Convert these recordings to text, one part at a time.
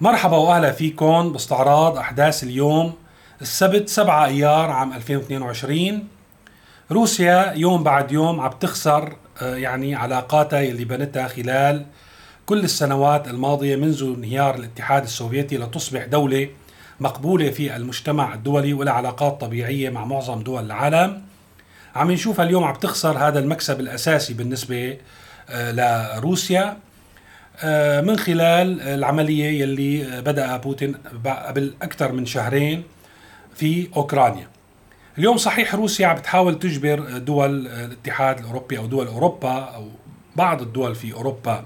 مرحبا وأهلا فيكم باستعراض أحداث اليوم السبت 7 أيار عام 2022 روسيا يوم بعد يوم عم تخسر آه، يعني علاقاتها اللي بنتها خلال كل السنوات الماضية منذ انهيار الاتحاد السوفيتي لتصبح دولة مقبولة في المجتمع الدولي ولها علاقات طبيعية مع معظم دول العالم. عم نشوفها اليوم عم تخسر هذا المكسب الأساسي بالنسبة آه، لروسيا. من خلال العملية يلي بدأ بوتين قبل أكثر من شهرين في أوكرانيا. اليوم صحيح روسيا عم بتحاول تجبر دول الاتحاد الأوروبي أو دول أوروبا أو بعض الدول في أوروبا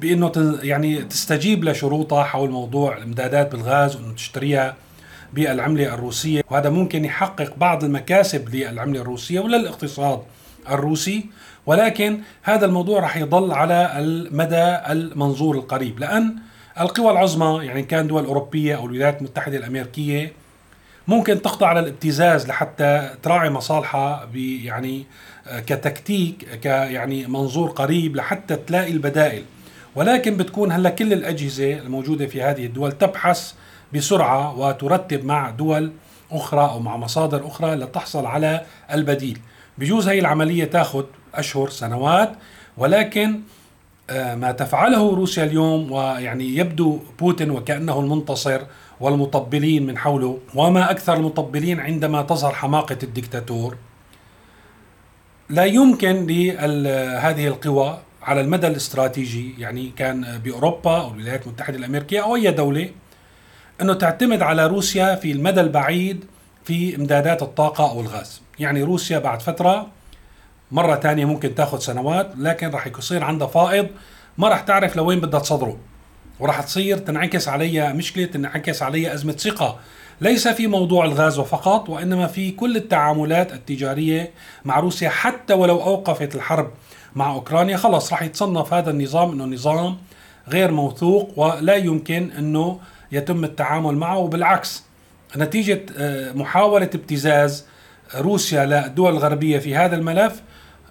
بأنه يعني تستجيب لشروطها حول موضوع الإمدادات بالغاز وأنه تشتريها بالعملة الروسية. وهذا ممكن يحقق بعض المكاسب للعملة الروسية وللإقتصاد الروسي. ولكن هذا الموضوع رح يضل على المدى المنظور القريب. لأن القوى العظمى يعني كان دول أوروبية أو الولايات المتحدة الأمريكية ممكن تخضع على الابتزاز لحتى تراعي مصالحها يعني كتكتيك كيعني منظور قريب لحتى تلاقي البدائل. ولكن بتكون هلأ كل الأجهزة الموجودة في هذه الدول تبحث بسرعة وترتب مع دول أخرى أو مع مصادر أخرى لتحصل على البديل. بجوز هي العملية تاخذ أشهر سنوات ولكن آه، ما تفعله روسيا اليوم ويعني يبدو بوتين وكأنه المنتصر والمطبلين من حوله وما أكثر المطبلين عندما تظهر حماقة الدكتاتور. لا يمكن لهذه القوى على المدى الاستراتيجي يعني كان بأوروبا أو الولايات المتحدة الأمريكية أو أي دولة أنه تعتمد على روسيا في المدى البعيد في إمدادات الطاقة أو الغاز، يعني روسيا بعد فترة مرة تانية ممكن تاخذ سنوات لكن رح يصير عندها فائض. ما رح تعرف لوين بدها تصدره. ورح تصير تنعكس عليها مشكلة تنعكس عليها أزمة ثقة. ليس في موضوع الغاز فقط وإنما في كل التعاملات التجارية مع روسيا حتى ولو أوقفت الحرب مع أوكرانيا. خلص رح يتصنف هذا النظام أنه نظام غير موثوق ولا يمكن أنه يتم التعامل معه. وبالعكس نتيجة آه، محاولة ابتزاز روسيا للدول الغربية في هذا الملف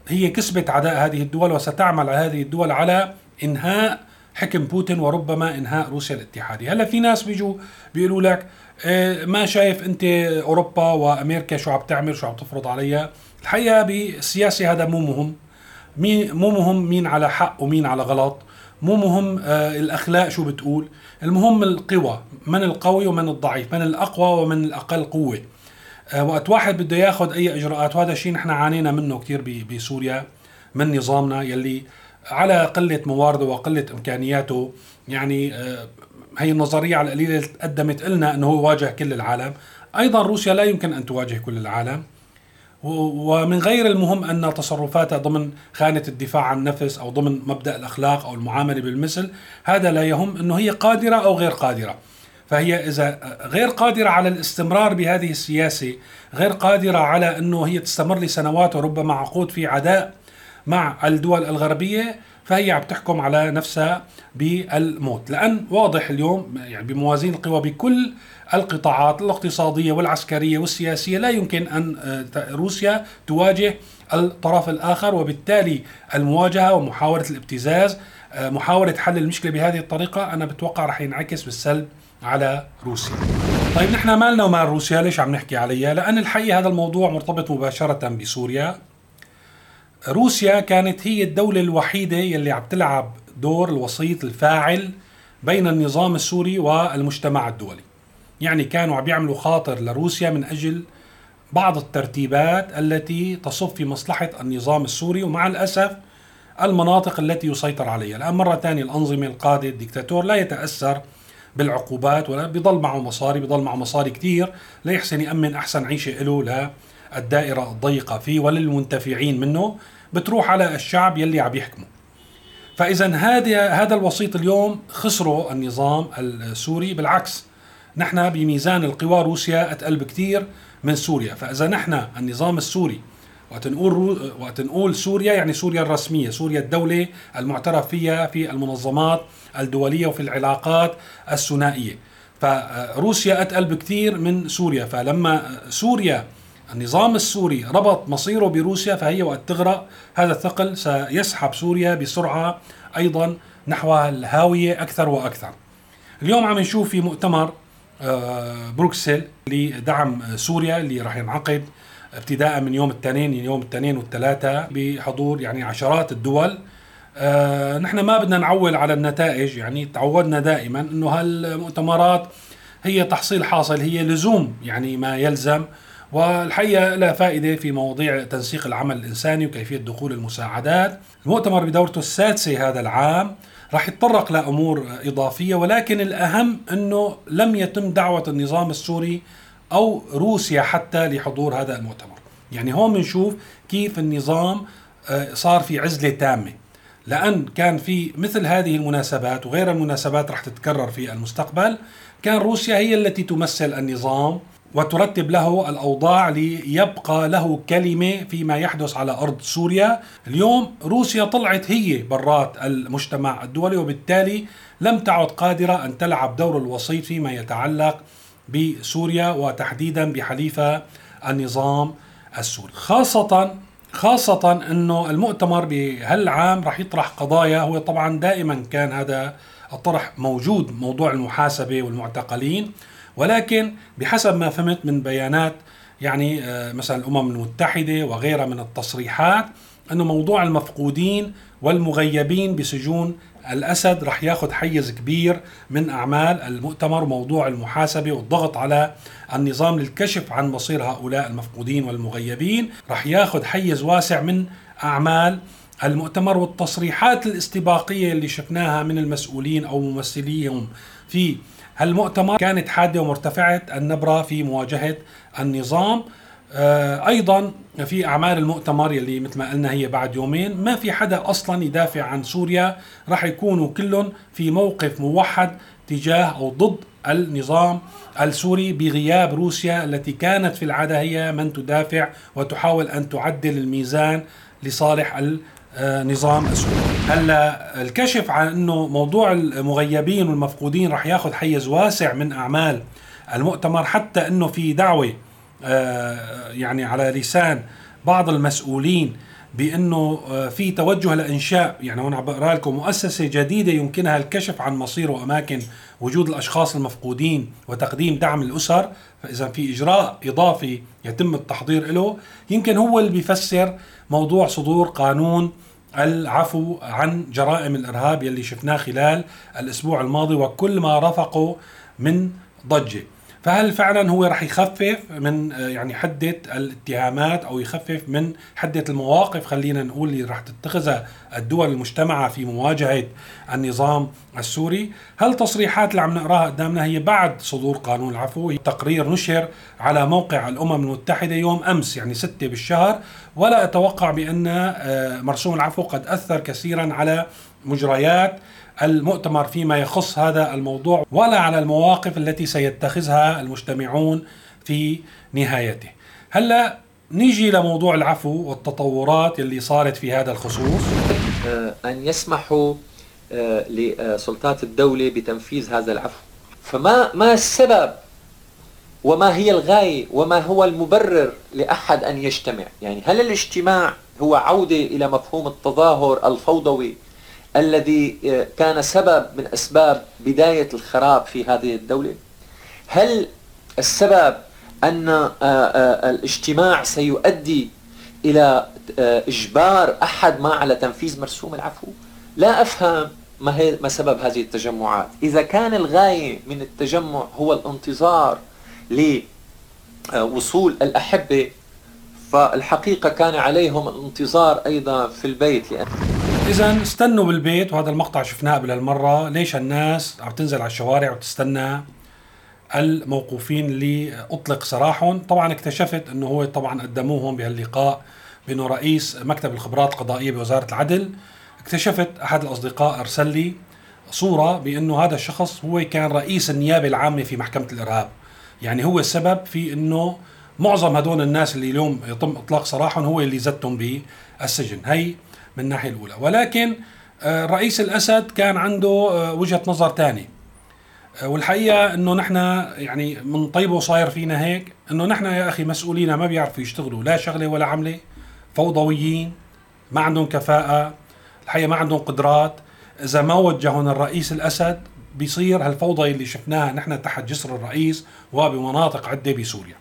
هي كسبت عداء هذه الدول وستعمل هذه الدول على إنهاء حكم بوتين وربما إنهاء روسيا الاتحادية، هلا في ناس بيجوا بيقولوا لك إيه، ما شايف أنت أوروبا وأمريكا شو عم تعمل شو عم تفرض عليها، الحقيقة بالسياسة هذا مو مهم. مين مو مهم مين على حق ومين على غلط، مو مهم آه الأخلاق شو بتقول، المهم القوى، من القوي ومن الضعيف، من الأقوى ومن الأقل قوة. آه، وقت واحد بده ياخذ أي إجراءات وهذا الشيء نحن عانينا منه كثير بسوريا من نظامنا يلي على قلة مواردة وقلة إمكانياته. يعني آه، هي النظرية على القليله قدمت لنا إنه هو واجه كل العالم. أيضا روسيا لا يمكن أن تواجه كل العالم. ومن غير المهم أن تصرفاتها ضمن خانة الدفاع عن النفس أو ضمن مبدأ الأخلاق أو المعاملة بالمثل هذا لا يهم إنه هي قادرة أو غير قادرة. فهي إذا غير قادرة على الاستمرار بهذه السياسة غير قادرة على إنه هي تستمر لسنوات وربما عقود في عداء مع الدول الغربية فهي عم تحكم على نفسها بالموت. لأن واضح اليوم يعني بموازين القوى بكل القطاعات الاقتصادية والعسكرية والسياسية لا يمكن أن آه، روسيا تواجه الطرف الآخر وبالتالي المواجهة ومحاوله الابتزاز آه، محاوله حل المشكلة بهذه الطريقة أنا بتوقع رح ينعكس بالسلب على روسيا. طيب نحن مالنا ومال روسيا ليش عم نحكي عليها؟ لأن الحقيقة هذا الموضوع مرتبط مباشرة بسوريا. روسيا كانت هي الدولة الوحيدة يلي عم تلعب دور الوسيط الفاعل بين النظام السوري والمجتمع الدولي. يعني كانوا عم يعملوا خاطر لروسيا من أجل بعض الترتيبات التي تصب في مصلحة النظام السوري ومع الأسف المناطق التي يسيطر عليها. الآن مرة ثانية الأنظمة القادة الدكتاتور لا يتأثر بالعقوبات ولا بضل معه مصاري بضل معه مصاري كثير ليحسن يأمن أحسن عيشة له للدائرة الضيقة فيه وللمنتفعين منه. بتروح على الشعب يلي عم يحكمه. فإذا هذا هذا الوسيط اليوم خسره النظام السوري. بالعكس نحن بميزان القوى روسيا أتقل بكثير من سوريا. فإذا نحن النظام السوري وقت نقول وقت نقول سوريا يعني سوريا الرسمية، سوريا الدولة المعترف فيها في المنظمات الدولية وفي العلاقات الثنائية. فروسيا أتقل بكثير من سوريا، فلما سوريا النظام السوري ربط مصيره بروسيا فهي وقت تغرق هذا الثقل سيسحب سوريا بسرعة أيضا نحو الهاوية أكثر وأكثر. اليوم عم نشوف في مؤتمر آه، بروكسل لدعم سوريا اللي راح ينعقد ابتداء من يوم الاثنين يوم الاثنين والثلاثاء بحضور يعني عشرات الدول. آه نحن ما بدنا نعول على النتائج يعني تعودنا دائما إنه هالمؤتمرات هي تحصيل حاصل هي لزوم يعني ما يلزم. والحقيقة لا فائدة في مواضيع تنسيق العمل الإنساني وكيفية دخول المساعدات. المؤتمر بدورته السادسة هذا العام راح يتطرق لأمور إضافية ولكن الأهم أنه لم يتم دعوة النظام السوري أو روسيا حتى لحضور هذا المؤتمر. يعني هون بنشوف كيف النظام آه، صار في عزلة تامة. لأن كان في مثل هذه المناسبات وغير المناسبات رح تتكرر في المستقبل كان روسيا هي التي تمثل النظام وترتب له الأوضاع ليبقى له كلمة فيما يحدث على أرض سوريا، اليوم روسيا طلعت هي برات المجتمع الدولي وبالتالي لم تعد قادرة أن تلعب دور الوسيط فيما يتعلق بسوريا وتحديدا بحليفة النظام السوري، خاصه خاصة إنه المؤتمر بهالعام راح يطرح قضايا هو طبعا دائما كان هذا الطرح موجود موضوع المحاسبة والمعتقلين ولكن بحسب ما فهمت من بيانات يعني آه، مثلا الأمم المتحدة وغيرها من التصريحات انه موضوع المفقودين والمغيبين بسجون الأسد رح ياخذ حيز كبير من أعمال المؤتمر موضوع المحاسبة والضغط على النظام للكشف عن مصير هؤلاء المفقودين والمغيبين. رح ياخذ حيز واسع من أعمال المؤتمر والتصريحات الاستباقية اللي شفناها من المسؤولين أو ممثليهم في هالمؤتمر. كانت حادة ومرتفعة النبرة في مواجهة النظام. أيضا في أعمال المؤتمر يلي مثل ما قلنا هي بعد يومين ما في حدا أصلا يدافع عن سوريا راح يكونوا كلهم في موقف موحد تجاه أو ضد النظام السوري بغياب روسيا التي كانت في العادة هي من تدافع وتحاول أن تعدل الميزان لصالح نظام السوري. هلا الكشف عن إنه موضوع المغيبين والمفقودين رح ياخذ حيز واسع من أعمال المؤتمر حتى إنه في دعوة آه، يعني على لسان بعض المسؤولين بأنه آه، في توجه لإنشاء يعني هون بقرأ لكم مؤسسة جديدة يمكنها الكشف عن مصير وأماكن وجود الأشخاص المفقودين وتقديم دعم للاسر فإذا في إجراء إضافي يتم التحضير له. يمكن هو اللي بيفسر موضوع صدور قانون العفو عن جرائم الإرهاب يلي شفناه خلال الأسبوع الماضي وكل ما رافقه من ضجة. فهل فعلا هو رح يخفف من آه، يعني حدة الاتهامات أو يخفف من حدة المواقف خلينا نقول اللي رح تتخذها الدول المجتمعة في مواجهة النظام السوري؟ هل تصريحات اللي عم نقراها قدامنا هي بعد صدور قانون العفو تقرير نشر على موقع الأمم المتحدة يوم أمس يعني ستة بالشهر؟ ولا أتوقع بأن آه، مرسوم العفو قد أثر كثيرا على مجريات المؤتمر فيما يخص هذا الموضوع ولا على المواقف التي سيتخذها المجتمعون في نهايته. هلا نيجي لموضوع العفو والتطورات اللي صارت في هذا الخصوص. آه، أن يسمحوا آه، لسلطات الدولة بتنفيذ هذا العفو. فما ما السبب؟ وما هي الغاية؟ وما هو المبرر لأحد أن يجتمع؟ يعني هل الاجتماع هو عودة إلى مفهوم التظاهر الفوضوي الذي آه، كان سبب من أسباب بداية الخراب في هذه الدولة. هل السبب أن آه، آه، الاجتماع سيؤدي إلى إجبار أحد ما على تنفيذ مرسوم العفو؟ لا أفهم ما, هي ما سبب هذه التجمعات. إذا كان الغاية من التجمع هو الانتظار لوصول الأحبة فالحقيقة كان عليهم الانتظار أيضا في البيت لأن اذا استنوا بالبيت وهذا المقطع شفناه قبل هالمرة. ليش الناس عم تنزل على الشوارع وتستنى الموقوفين اللي اطلق سراحهم؟ طبعا اكتشفت إنه هو طبعا قدموهم بهاللقاء بإنه رئيس مكتب الخبرات القضائية بوزارة العدل. اكتشفت أحد الأصدقاء أرسل لي صورة بإنه هذا الشخص هو كان رئيس النيابة العامة في محكمة الإرهاب. يعني هو السبب في إنه معظم هدول الناس اللي اليوم يتم إطلاق سراحهم هو اللي زتهم بالسجن. هي من الناحية الأولى. ولكن آه، رئيس الأسد كان عنده آه، وجهة نظر ثانية آه، والحقيقة إنه نحن يعني من طيبه صاير فينا هيك إنه نحن يا أخي مسؤولين ما بيعرفوا يشتغلوا لا شغلة ولا عملة فوضويين ما عندهم كفاءة الحقيقة ما عندهم قدرات. إذا ما وجههم الرئيس الأسد بيصير هالفوضى اللي شفناها نحن تحت جسر الرئيس وبمناطق عدة بسوريا.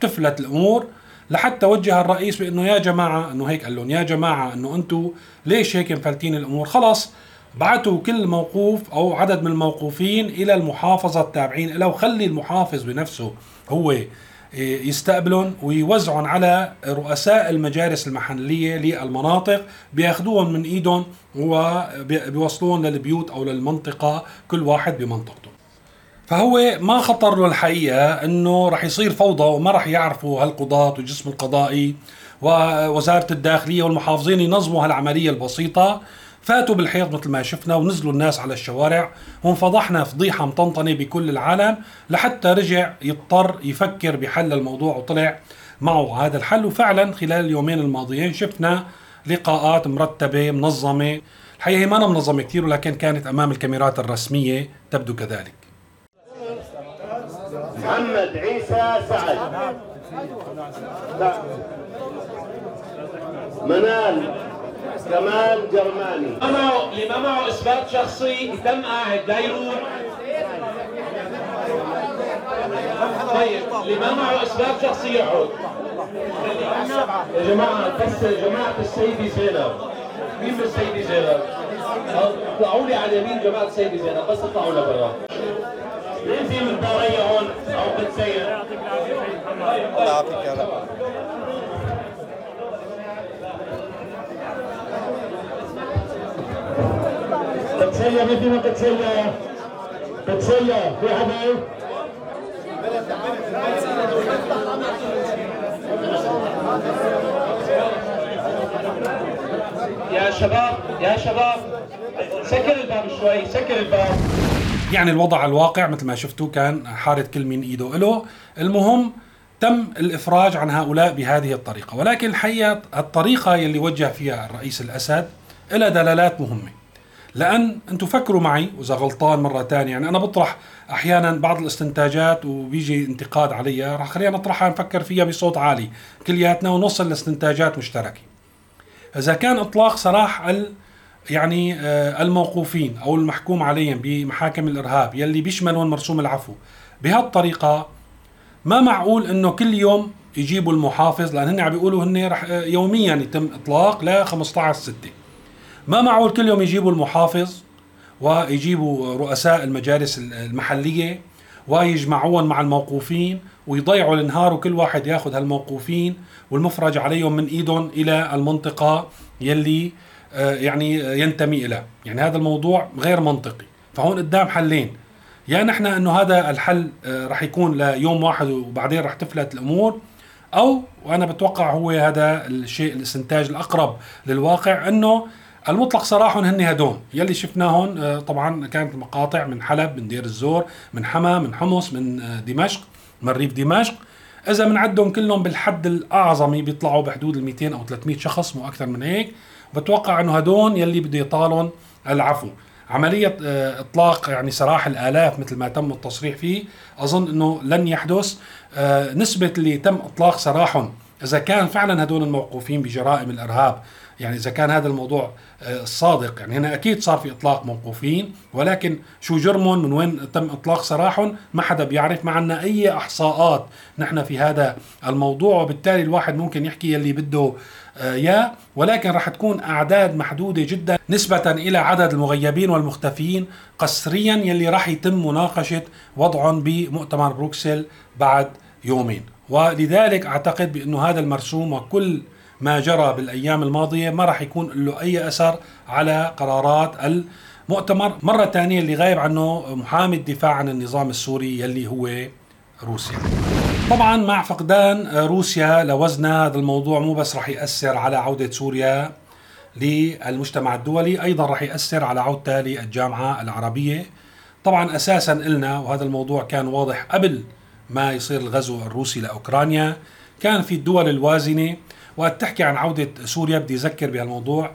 تفلت الأمور لحتى وجه الرئيس بأنه يا جماعة إنه هيك قال لهم يا جماعة إنه أنتم ليش هيك مفلتين الأمور؟ خلص بعثوا كل موقوف أو عدد من الموقوفين إلى المحافظة التابعين له وخلي المحافظ بنفسه هو يستقبلهم ويوزعهم على رؤساء المجالس المحلية للمناطق بياخذوهم من إيدهم وبيوصلوهم للبيوت أو للمنطقة كل واحد بمنطقته. فهو ما خطر له الحقيقة إنه رح يصير فوضى وما رح يعرفوا هالقضاة والجسم القضائي ووزارة الداخلية والمحافظين ينظموا هالعملية البسيطة. فاتوا بالحيط مثل ما شفنا ونزلوا الناس على الشوارع وانفضحنا فضيحة مطنطنة بكل العالم لحتى رجع يضطر يفكر بحل الموضوع وطلع معه هذا الحل. وفعلا خلال اليومين الماضيين شفنا لقاءات مرتبة منظمة. الحقيقة هي ما منظمة كثير ولكن كانت أمام الكاميرات الرسمية تبدو كذلك. محمد عيسى سعد. منال كمال جرماني. ما معه إثبات شخصي يتم قاعد لا يروح طيب اللي ما معه إثبات شخصي يقعد يا جماعة بس جماعة السيده زينب. مين بالسيده زينب؟ اطلعوا لي على اليمين جماعة السيده زينب بس اطلعوا لبرا. مين في من هون أو بتسير؟ الله يعافيك يا رب قدسية في فينا قدسية. قدسية في حدا يا شباب يا شباب. سكر الباب شوي سكر الباب. يعني الوضع الواقع مثل ما شفتوا كان حارة كل من إيده له المهم تم الإفراج عن هؤلاء بهذه الطريقة. ولكن الحقيقة الطريقة يلي وجه فيها الرئيس الأسد لها دلالات مهمة. لأن أنتم فكروا معي وإذا غلطان مرة ثانية يعني أنا بطرح أحيانا بعض الاستنتاجات وبيجي انتقاد عليها راح خلينا نطرحها نفكر فيها بصوت عالي. كلياتنا ونوصل لاستنتاجات مشتركة. إذا كان إطلاق سراح يعني آه، الموقوفين أو المحكوم عليهم بمحاكم الإرهاب يلي بيشملون مرسوم العفو. بهالطريقة ما معقول إنه كل يوم يجيبوا المحافظ لأن هن عم بيقولوا هن رح آه، يوميا يتم إطلاق ل 15 6 ما معقول كل يوم يجيبوا المحافظ ويجيبوا رؤساء المجالس المحلية ويجمعوهم مع الموقوفين ويضيعوا النهار وكل واحد ياخذ هالموقوفين والمفرج عليهم من إيدهم إلى المنطقة يلي يعني ينتمي إلى. يعني هذا الموضوع غير منطقي. فهون قدام حلين. يا نحن إنه هذا الحل آه، رح يكون ليوم واحد وبعدين رح تفلت الأمور أو وأنا بتوقع هو هذا الشيء الاستنتاج الأقرب للواقع إنه المطلق صراحة هن هدول يلي شفناهم آه، طبعا كانت مقاطع من حلب من دير الزور من حما من حمص من آه، دمشق من ريف دمشق. إذا بنعدهم كلهم بالحد الاعظمي بيطلعوا بحدود ال 200 أو 300 شخص مو أكثر من هيك. بتوقع انه هدول يلي بده يطالهم العفو. عملية آه، إطلاق يعني سراح الآلاف مثل ما تم التصريح فيه أظن إنه لن يحدث. نسبة اللي تم إطلاق سراحهم إذا كان فعلا هدول الموقوفين بجرائم الإرهاب يعني إذا كان هذا الموضوع آه، صادق يعني هنا أكيد صار في إطلاق موقوفين ولكن شو جرمهم من وين تم إطلاق سراحهم؟ ما حدا بيعرف. ما عندنا أي إحصاءات نحن في هذا الموضوع وبالتالي الواحد ممكن يحكي يلي بده آه، ولكن راح تكون أعداد محدودة جدا نسبة إلى عدد المغيبين والمختفيين قسريا يلي راح يتم مناقشة وضعهم بمؤتمر بروكسل بعد يومين. ولذلك أعتقد بأنه هذا المرسوم وكل ما جرى بالأيام الماضية ما راح يكون له أي أثر على قرارات المؤتمر. مرة ثانية اللي غايب عنه محامي الدفاع عن النظام السوري يلي هو روسيا. طبعا مع فقدان روسيا لوزنها هذا الموضوع مو بس راح يأثر على عودة سوريا للمجتمع الدولي أيضا راح يأثر على عودتها للجامعة العربية. طبعا أساسا قلنا وهذا الموضوع كان واضح قبل ما يصير الغزو الروسي لأوكرانيا كان في الدول الوازنة. وقت تحكي عن عودة سوريا بدي أذكر بهالموضوع.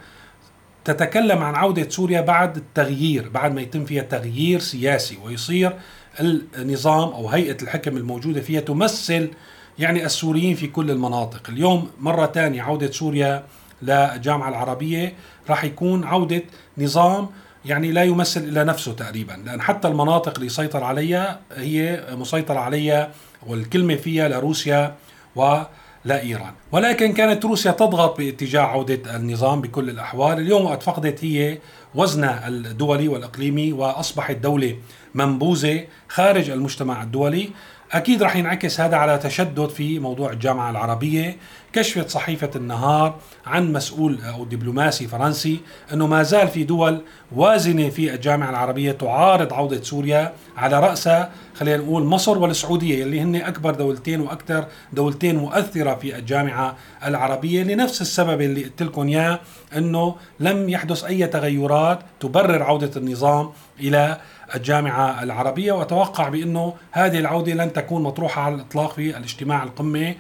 تتكلم عن عودة سوريا بعد التغيير بعد ما يتم فيها تغيير سياسي ويصير النظام أو هيئة الحكم الموجودة فيها تمثل يعني السوريين في كل المناطق. اليوم مرة ثانية عودة سوريا للجامعة العربية راح يكون عودة نظام يعني لا يمثل إلا نفسه تقريبا لأن حتى المناطق اللي سيطر عليها هي مسيطر عليها والكلمة فيها لروسيا و لا إيران، ولكن كانت روسيا تضغط باتجاه عودة النظام بكل الأحوال، اليوم وقت فقدت هي وزنها الدولي والإقليمي وأصبحت دولة منبوذة خارج المجتمع الدولي، أكيد رح ينعكس هذا على تشدد في موضوع الجامعة العربية كشفت صحيفة النهار عن مسؤول أو دبلوماسي فرنسي إنه ما زال في دول وازنة في الجامعة العربية تعارض عودة سوريا على رأسها خلينا نقول مصر والسعودية اللي هن أكبر دولتين وأكثر دولتين مؤثرة في الجامعة العربية لنفس السبب اللي قلت لكم إياه إنه لم يحدث أي تغيرات تبرر عودة النظام إلى الجامعة العربية وأتوقع بأنه هذه العودة لن تكون مطروحة على الإطلاق في الاجتماع القمة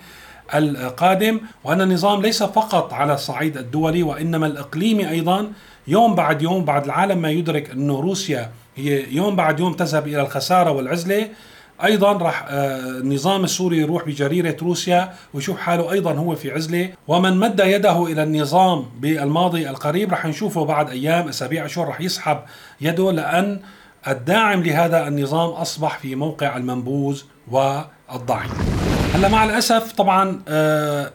القادم. وأن النظام ليس فقط على الصعيد الدولي وإنما الإقليمي أيضا. يوم بعد يوم بعد العالم ما يدرك أنه روسيا هي يوم بعد يوم تذهب إلى الخسارة والعزلة أيضا راح آه، النظام السوري يروح بجريرة روسيا ويشوف حاله أيضا هو في عزلة. ومن مد يده إلى النظام بالماضي القريب راح نشوفه بعد أيام أسابيع اشهر راح يسحب يده لأن الداعم لهذا النظام أصبح في موقع المنبوذ والضعيف. هلأ مع الأسف طبعا آه،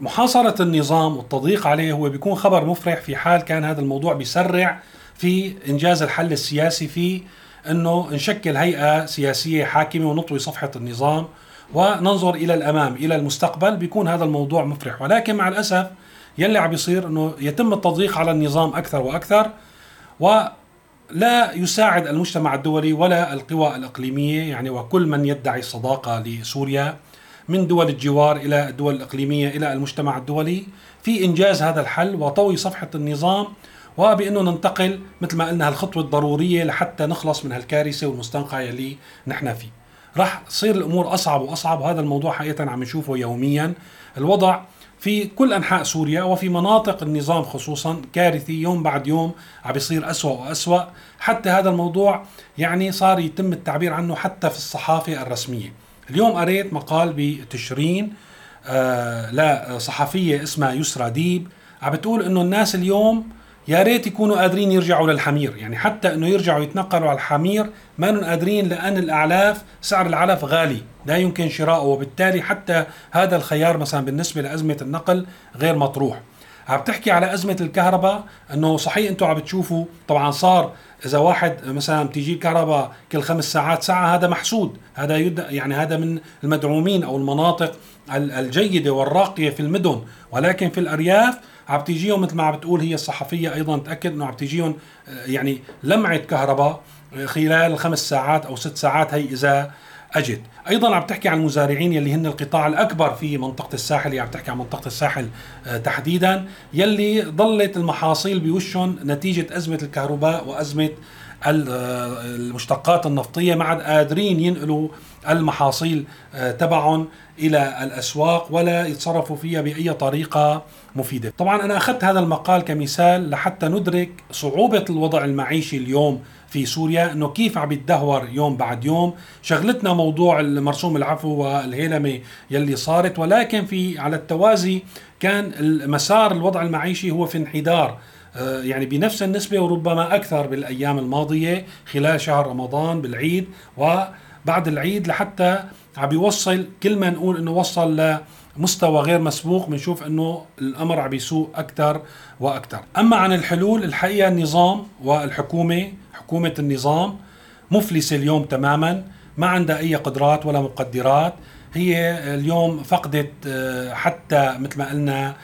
محاصرة النظام والتضييق عليه هو بيكون خبر مفرح في حال كان هذا الموضوع بيسرع في إنجاز الحل السياسي في إنه نشكل هيئة سياسية حاكمة ونطوي صفحة النظام وننظر إلى الأمام إلى المستقبل بيكون هذا الموضوع مفرح ولكن مع الأسف يلي عم بيصير إنه يتم التضييق على النظام أكثر وأكثر و لا يساعد المجتمع الدولي ولا القوى الإقليمية يعني وكل من يدعي الصداقة لسوريا من دول الجوار إلى الدول الإقليمية إلى المجتمع الدولي في إنجاز هذا الحل وطوي صفحة النظام وبأنه ننتقل مثل ما قلنا هالخطوة الضرورية لحتى نخلص من هالكارثة والمستنقع يلي نحن فيه. راح تصير الأمور أصعب وأصعب وهذا الموضوع حقيقة عم نشوفه يوميا. الوضع في كل أنحاء سوريا وفي مناطق النظام خصوصا كارثي يوم بعد يوم عم بيصير اسوء واسوء حتى هذا الموضوع يعني صار يتم التعبير عنه حتى في الصحافة الرسمية. اليوم قريت مقال بتشرين آه لصحفية اسمها يسرى ديب عم بتقول إنه الناس اليوم يا ريت يكونوا قادرين يرجعوا للحمير. يعني حتى إنه يرجعوا يتنقلوا على الحمير ما قادرين لأن الأعلاف سعر العلف غالي. لا يمكن شراؤه. وبالتالي حتى هذا الخيار مثلا بالنسبة لأزمة النقل غير مطروح. عم تحكي على أزمة الكهرباء أنه صحيح أنتم عم بتشوفوا طبعا صار إذا واحد مثلا بتيجي الكهرباء كل خمس ساعات ساعة هذا محسود. هذا يد يعني هذا من المدعومين أو المناطق الجيدة والراقية في المدن. ولكن في الأرياف عم تيجيهم مثل ما عم بتقول هي الصحفية أيضا تأكد إنه عم تيجيهم آه، يعني لمعة كهرباء خلال الخمس ساعات أو ست ساعات هي إذا أجت. أيضا عم تحكي عن المزارعين يلي هن القطاع الأكبر في منطقة الساحل اللي عم تحكي عن منطقة الساحل آه، تحديدا يلي ضلت المحاصيل بوشهم نتيجة أزمة الكهرباء وأزمة آه، المشتقات النفطية ما عاد قادرين ينقلوا المحاصيل تبعهم. إلى الأسواق ولا يتصرفوا فيها بأي طريقة مفيدة. طبعا أنا أخذت هذا المقال كمثال لحتى ندرك صعوبة الوضع المعيشي اليوم في سوريا إنه كيف عم يتدهور يوم بعد يوم شغلتنا موضوع المرسوم العفو والهيلمة يلي صارت ولكن في على التوازي كان مسار الوضع المعيشي هو في انحدار آه، يعني بنفس النسبة وربما أكثر بالأيام الماضية خلال شهر رمضان بالعيد وبعد العيد لحتى عم بيوصل كل ما نقول إنه وصل لمستوى غير مسبوق بنشوف إنه الأمر عم بيسوء أكثر وأكثر أما عن الحلول الحقيقة النظام والحكومة حكومة النظام مفلسة اليوم تماما ما عندها أي قدرات ولا مقدرات. هي اليوم فقدت آه، حتى مثل ما قلنا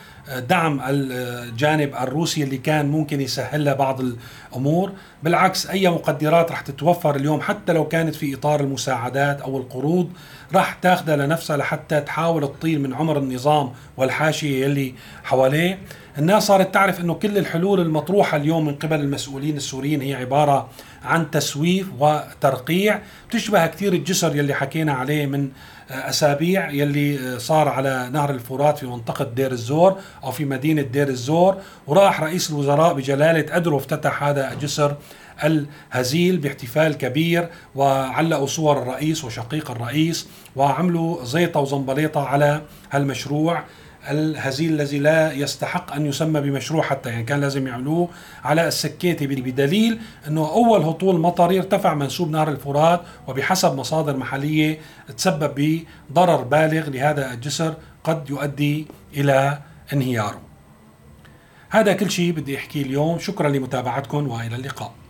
دعم الجانب الروسي اللي كان ممكن يسهل لها بعض الأمور. بالعكس أي مقدرات رح تتوفر اليوم حتى لو كانت في إطار المساعدات أو القروض رح تاخذها لنفسها لحتى تحاول تطيل من عمر النظام والحاشية يلي حواليه. الناس صارت تعرف إنه كل الحلول المطروحة اليوم من قبل المسؤولين السوريين هي عبارة عن تسويف وترقيع بتشبه كثير الجسر يلي حكينا عليه من أسابيع يلي صار على نهر الفرات في منطقة دير الزور أو في مدينة دير الزور. وراح رئيس الوزراء بجلالة قدره افتتح هذا الجسر الهزيل باحتفال كبير وعلقوا صور الرئيس وشقيق الرئيس وعملوا زيطة وزنبليطة على هالمشروع. الهزيل الذي لا يستحق أن يسمى بمشروع حتى يعني كان لازم يعملوه على السكيته بدليل أنه أول هطول مطري ارتفع منسوب نهر الفرات وبحسب مصادر محلية تسبب بضرر بالغ لهذا الجسر قد يؤدي إلى انهياره. هذا كل شيء بدي أحكيه اليوم شكرا لمتابعتكم وإلى اللقاء.